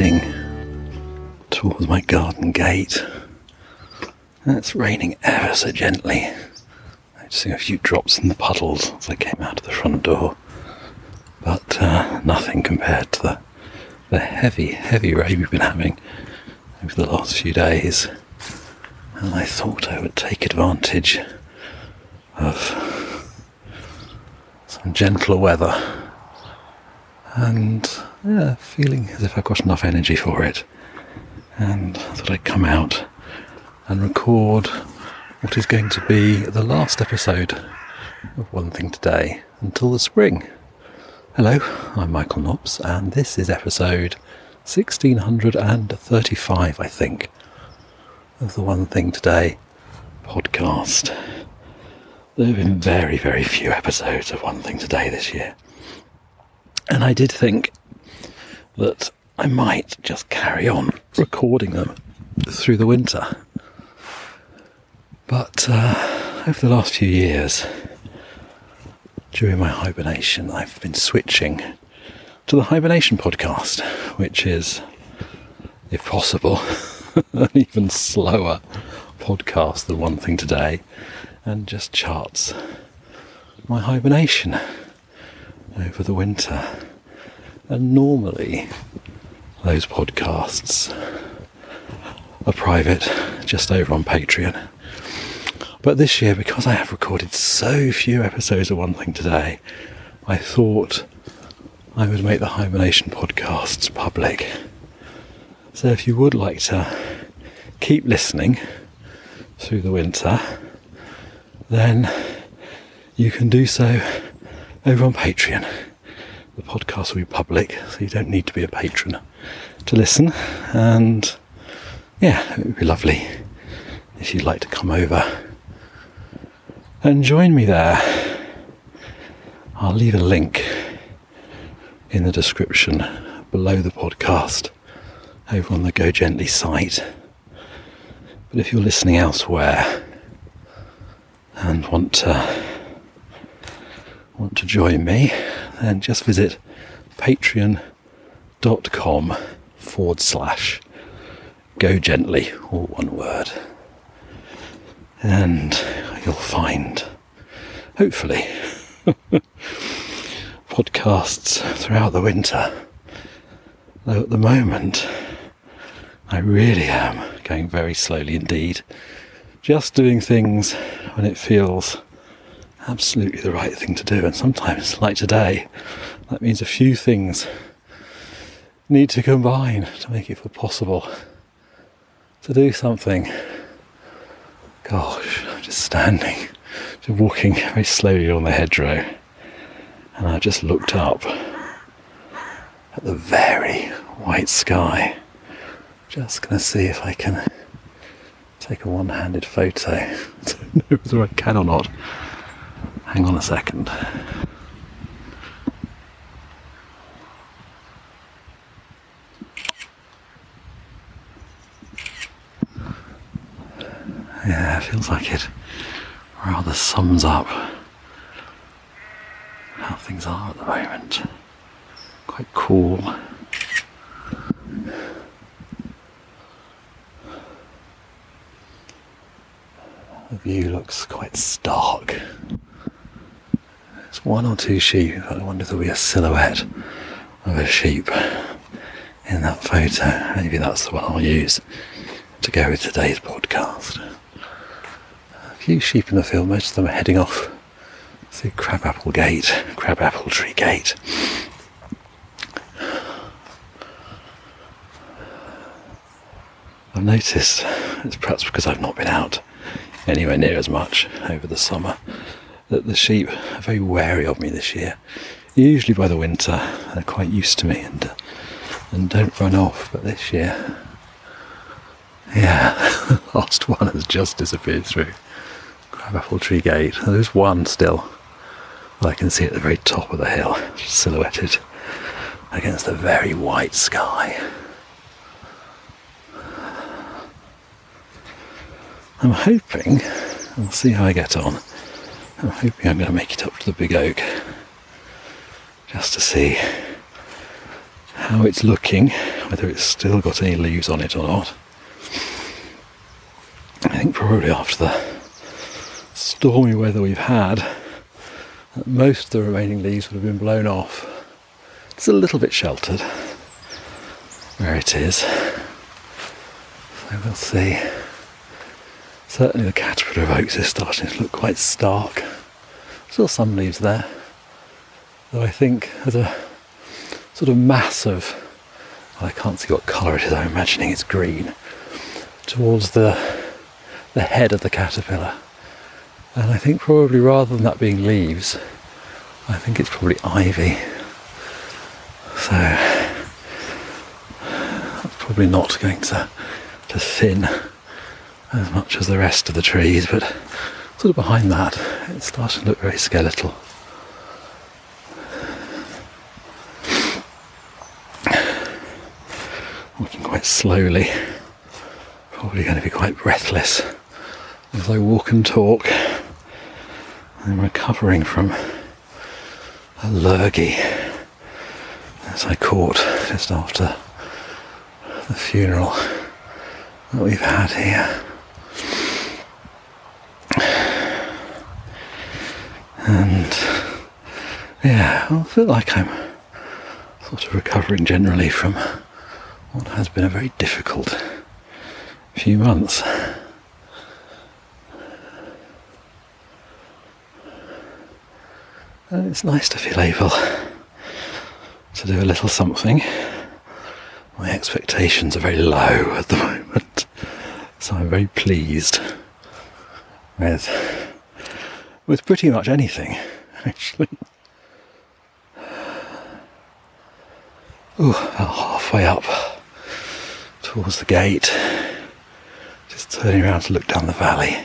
heading towards my garden gate. And it's raining ever so gently. Noticing a few drops in the puddles as I came out of the front door. But uh, nothing compared to the, the heavy, heavy rain we've been having over the last few days. And I thought I would take advantage of some gentler weather and yeah, feeling as if I've got enough energy for it. And I thought I'd come out and record what is going to be the last episode of One Thing Today until the spring. Hello, I'm Michael Nobbs, and this is episode 1635, I think, of the One Thing Today podcast. There have been very, very few episodes of One Thing Today this year. And I did think that I might just carry on recording them through the winter. But uh, over the last few years, during my hibernation, I've been switching to the Hibernation podcast, which is, if possible, an even slower podcast than One Thing Today, and just charts my hibernation over the winter. And normally, those podcasts are private, just over on Patreon. But this year, because I have recorded so few episodes of One Thing Today, I thought I would make the Hibernation podcasts public. So if you would like to keep listening through the winter, then you can do so over on Patreon. The podcast will be public, so you don't need to be a patron to listen. And yeah, it would be lovely if you'd like to come over and join me there. I'll leave a link in the description below the podcast over on the Go Gently site. But if you're listening elsewhere and want to want to join me, then just visit patreon.com forward slash go gently, all one word. And you'll find, hopefully, podcasts throughout the winter. Though at the moment, I really am going very slowly indeed. Just doing things when it feels absolutely the right thing to do. And sometimes, like today, that means a few things need to combine to make it possible to do something. Gosh, I'm just standing, just walking very slowly along the hedgerow, and I just looked up at the very white sky. Just to see if I can take a one handed photo. I don't know whether I can or not. Hang on a second. Yeah, feels like it rather sums up how things are at the moment. Quite cool. The view looks quite stark. There's one or two sheep. I wonder if there'll be a silhouette of a sheep in that photo. Maybe that's the one I'll use to go with today's podcast A few sheep in the field, most of them are heading off through Crabapple Gate, Crabapple Tree Gate. I've noticed, it's perhaps because I've not been out anywhere near as much over the summer, that the sheep are very wary of me this year. Usually by the winter, they're quite used to me and, uh, and don't run off, but this year, yeah, the last one has just disappeared through. Crabapple Tree Gate. There's one still that I can see at the very top of the hill, silhouetted against the very white sky. I'm hoping, I'll see how I get on. I'm hoping I'm going to make it up to the big oak just to see how it's looking whether it's still got any leaves on it or not. I think probably after the stormy weather we've had, most of the remaining leaves would have been blown off. It's a little bit sheltered where it is. So we'll see. Certainly the caterpillar of oaks is starting to look quite stark. Still some leaves there. Though I think there's a sort of mass of, well, I can't see what colour it is, I'm imagining it's green, towards the, the head of the caterpillar. And I think probably rather than that being leaves, I think it's probably ivy. So that's probably not going to, to thin as much as the rest of the trees, but sort of behind that, it's starting to look very skeletal. Walking quite slowly, probably going to be quite breathless as I walk and talk. I'm recovering from a lurgy as I caught just after the funeral that we've had here. And yeah, I feel like I'm sort of recovering generally from what has been a very difficult few months. And it's nice to feel able to do a little something. My expectations are very low at the moment, so I'm very pleased with with pretty much anything, actually. Oh, halfway up towards the gate, just turning around to look down the valley,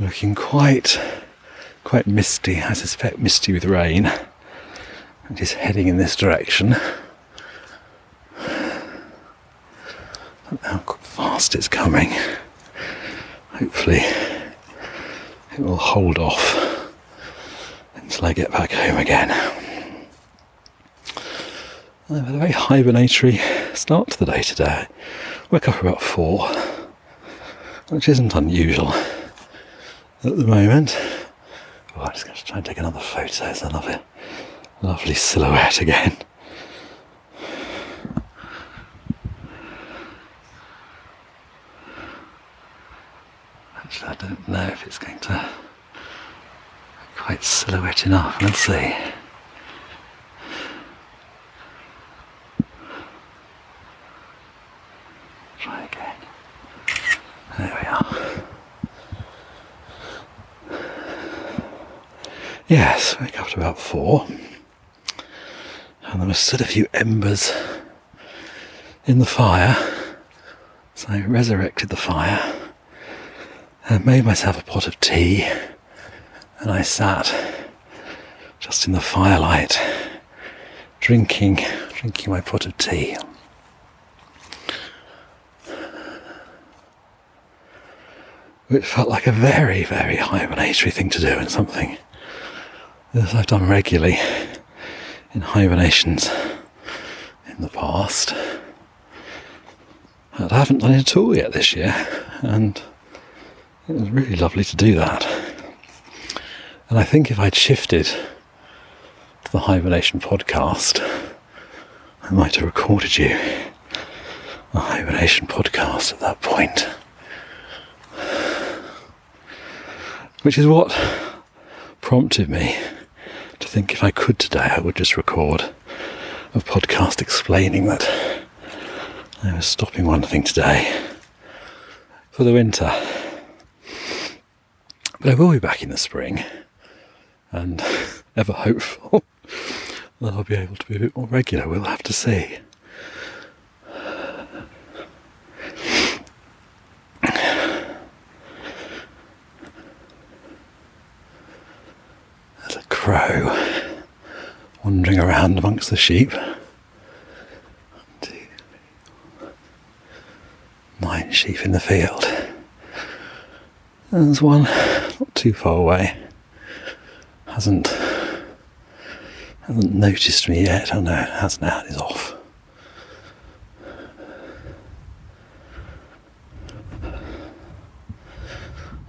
looking quite quite misty, I suspect misty with rain, and is heading in this direction. Don't how fast it's coming. Hopefully, it will hold off until I get back home again. I've had a very hibernatory start to the day today. Woke up about four, which isn't unusual at the moment. Oh, I'm just going to try and take another photo. It's a lovely, lovely silhouette again. I don't know if it's going to quite silhouette enough. Let's see. Try again. There we are. Yes, up at about four. And there were still a few embers in the fire. So I resurrected the fire and made myself a pot of tea. And I sat just in the firelight, drinking, drinking my pot of tea. Which felt like a very, very hibernatory thing to do and something that I've done regularly in hibernations in the past. I haven't done it at all yet this year, and it was really lovely to do that. And I think if I'd shifted to the hibernation podcast, I might have recorded you a hibernation podcast at that point. Which is what prompted me to think if I could today, I would just record a podcast explaining that I was stopping one thing today for the winter. But I will be back in the spring and ever hopeful that I'll be able to be a bit more regular. We'll have to see. There's a crow wandering around amongst the sheep. Nine sheep in the field. There's one too far away. Hasn't hasn't noticed me yet. I oh, know hasn't had is off.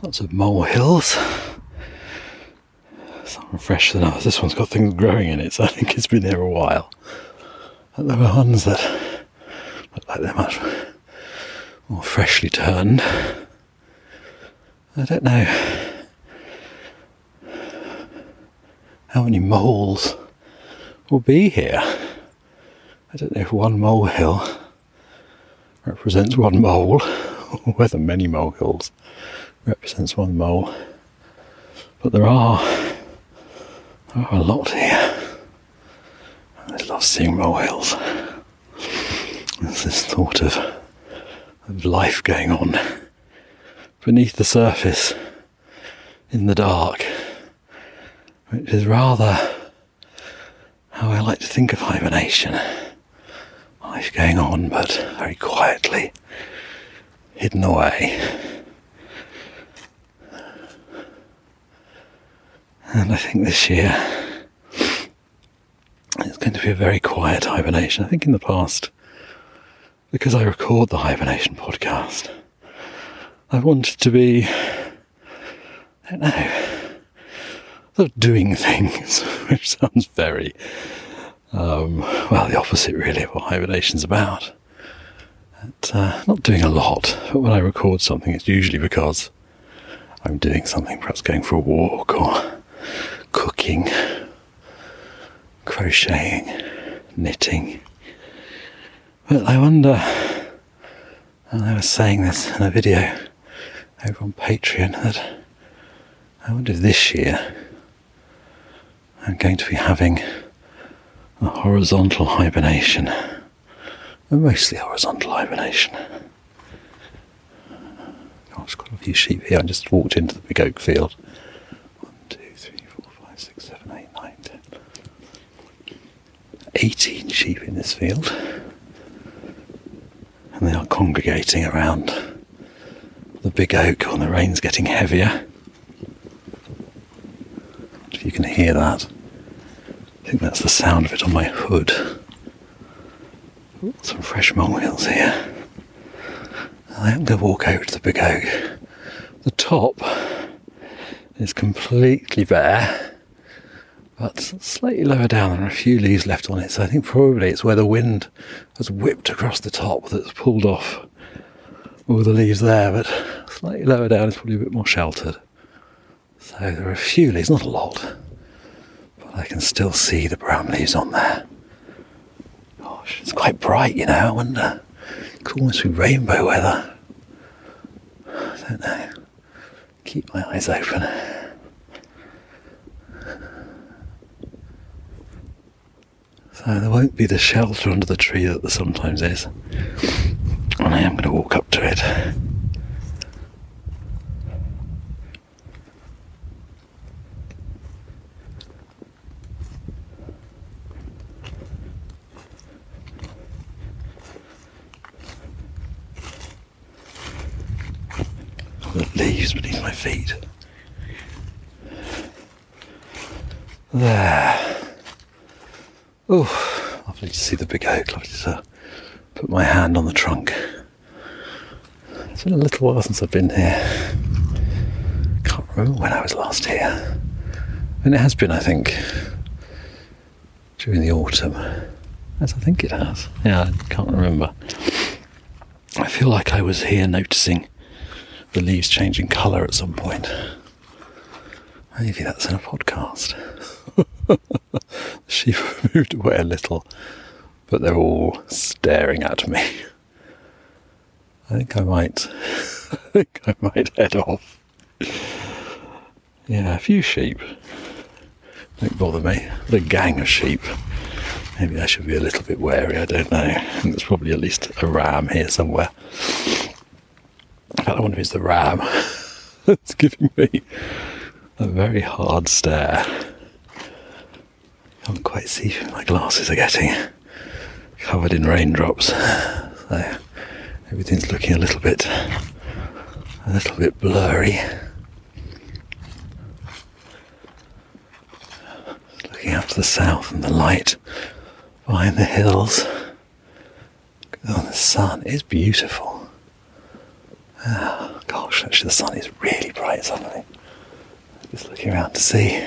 Lots of mole hills. Some fresher than others. This one's got things growing in it, so I think it's been here a while. And there are ones that look like they're much more freshly turned. I don't know. How many moles will be here. I don't know if one molehill represents one mole, or whether many molehills represents one mole. But there are, there are a lot here. I love seeing molehills. There's this thought of, of life going on beneath the surface in the dark, which is rather how I like to think of hibernation. Life going on, but very quietly, hidden away. And I think this year it's going to be a very quiet hibernation. I think in the past, because I record the hibernation podcast, I've wanted to be, I don't know, of doing things, which sounds very, um, well, the opposite really of what hibernation's about. But, uh, not doing a lot, but when I record something, it's usually because I'm doing something, perhaps going for a walk or cooking, crocheting, knitting. But I wonder, and I was saying this in a video over on Patreon, that I wonder if this year I'm going to be having a horizontal hibernation, a mostly horizontal hibernation. Gosh, quite a few sheep here. I just walked into the big oak field. 18 sheep in this field, and they are congregating around the big oak and the rain's getting heavier. If you can hear that, I think that's the sound of it on my hood. Some fresh molehills here. I am going to walk over to the big oak. The top is completely bare but slightly lower down there are a few leaves left on it so I think probably it's where the wind has whipped across the top that's pulled off all the leaves there but slightly lower down is probably a bit more sheltered so there are a few leaves not a lot I can still see the brown leaves on there. Gosh it's quite bright you know I wonder. It almost rainbow weather. I don't know. Keep my eyes open. So there won't be the shelter under the tree that there sometimes is. And I am going to walk up to it. Leaves beneath my feet. There. Oh, lovely to see the big oak. Lovely to uh, put my hand on the trunk. It's been a little while since I've been here. Can't remember when I was last here. And it has been, I think, during the autumn. As I think it has. Yeah, I can't remember. I feel like I was here noticing the leaves changing colour at some point. Maybe that's in a podcast. the sheep have moved away a little, but they're all staring at me. I think I might. I think I might head off. Yeah, a few sheep. Don't bother me. A gang of sheep. Maybe I should be a little bit wary. I don't know. There's probably at least a ram here somewhere. In fact, I wonder if it's the ram it's giving me a very hard stare. I can't quite see. My glasses are getting covered in raindrops. So everything's looking a little bit, a little bit blurry. Looking out to the south and the light behind the hills. Oh, the sun is beautiful. Actually, the sun is really bright suddenly. Just looking around to see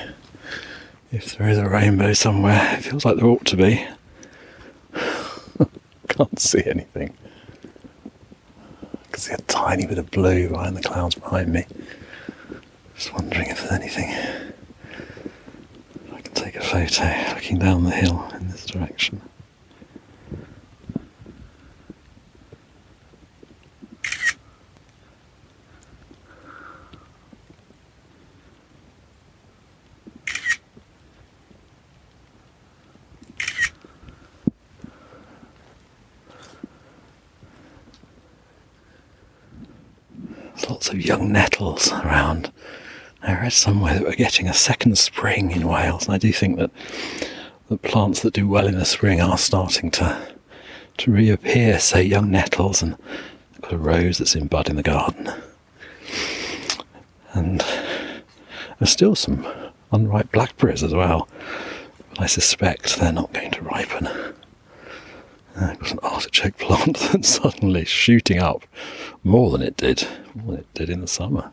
if there is a rainbow somewhere. It feels like there ought to be. Can't see anything. I can see a tiny bit of blue behind the clouds behind me. Just wondering if there's anything. I can take a photo looking down the hill in this direction. Lots of young nettles around. I read somewhere that we're getting a second spring in Wales, and I do think that the plants that do well in the spring are starting to to reappear. Say young nettles, and I've got a rose that's in bud in the garden, and there's still some unripe blackberries as well. But I suspect they're not going to ripen. I've got an artichoke plant that's suddenly shooting up more than it did, more than it did in the summer.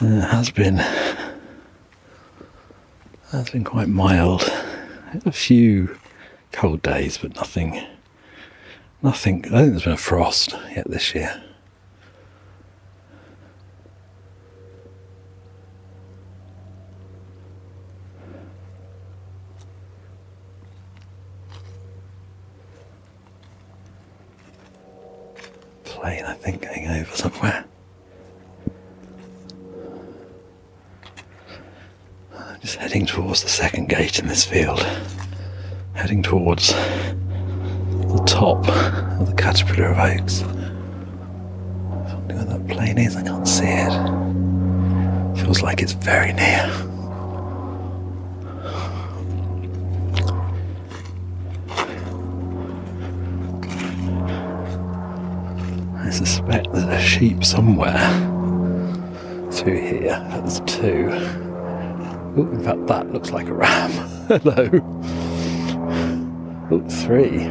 Uh, it has been has been quite mild. A few cold days, but nothing. Nothing. I think there's been a frost yet this year. Plane, I think, going over somewhere. Just heading towards the second gate in this field. Heading towards the top of the caterpillar of oaks. I don't know where that plane is, I can't see it. Feels like it's very near. I suspect a sheep somewhere through here. that's two. Oh, in fact, that looks like a ram. Hello. Oh, three.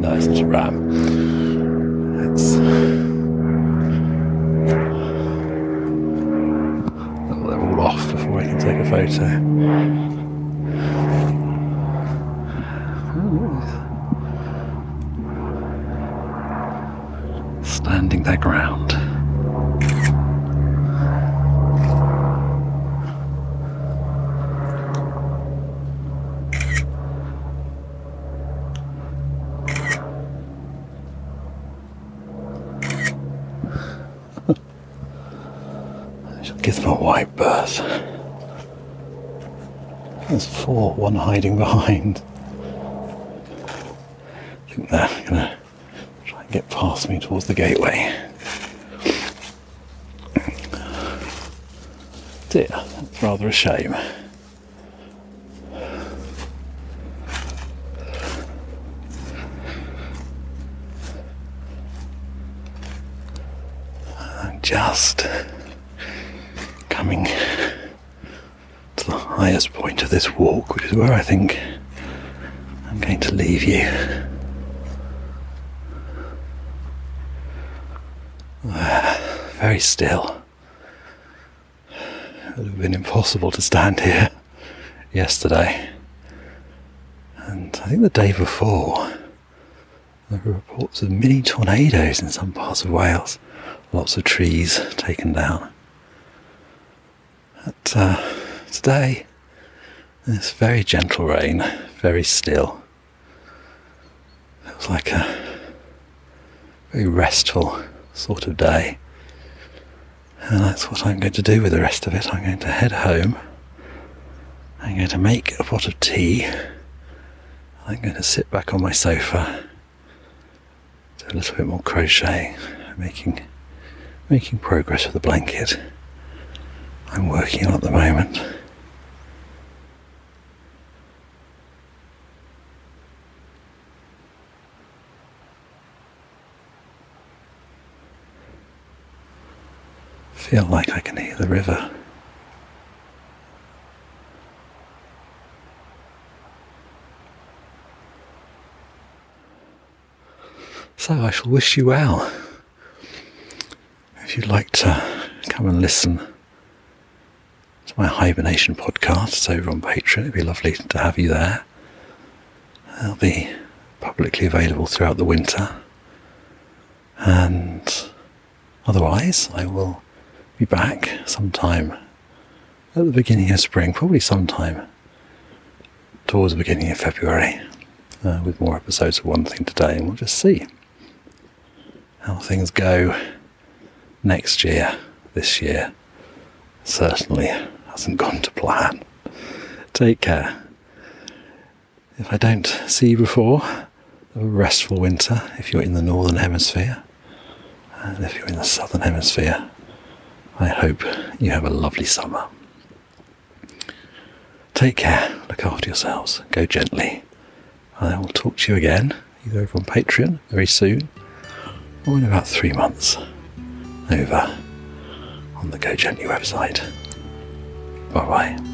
No, it's not a ram. It's. Oh, they're all off before I can take a photo. Standing their ground. I shall give them a wide berth. There's four, one hiding behind. I think they're gonna try and get past me towards the gateway. Dear, that's rather a shame. Just coming to highest point of this walk, which is where I think I'm going to leave you. Very still. It would have been impossible to stand here yesterday. And I think the day before, there were reports of mini tornadoes in some parts of Wales. Lots of trees taken down. But uh, today, it's very gentle rain, very still. It was like a very restful sort of day. And that's what I'm going to do with the rest of it. I'm going to head home. I'm going to make a pot of tea. I'm going to sit back on my sofa, do a little bit more crocheting, making making progress with the blanket I'm working on at the moment. Feel like I can hear the river. So I shall wish you well. If you'd like to come and listen to my hibernation podcast, it's over on Patreon. It'd be lovely to have you there. It'll be publicly available throughout the winter. And otherwise, I will be back sometime at the beginning of spring, probably sometime towards the beginning of February, uh, with more episodes of One Thing Today, and we'll just see how things go next year. This year certainly hasn't gone to plan. Take care. If I don't see you before, a restful winter if you're in the Northern Hemisphere. And if you're in the Southern Hemisphere, I hope you have a lovely summer. Take care, look after yourselves, go gently. I will talk to you again, either over on Patreon very soon, or in about three months, over on the Go Gently website. Bye bye.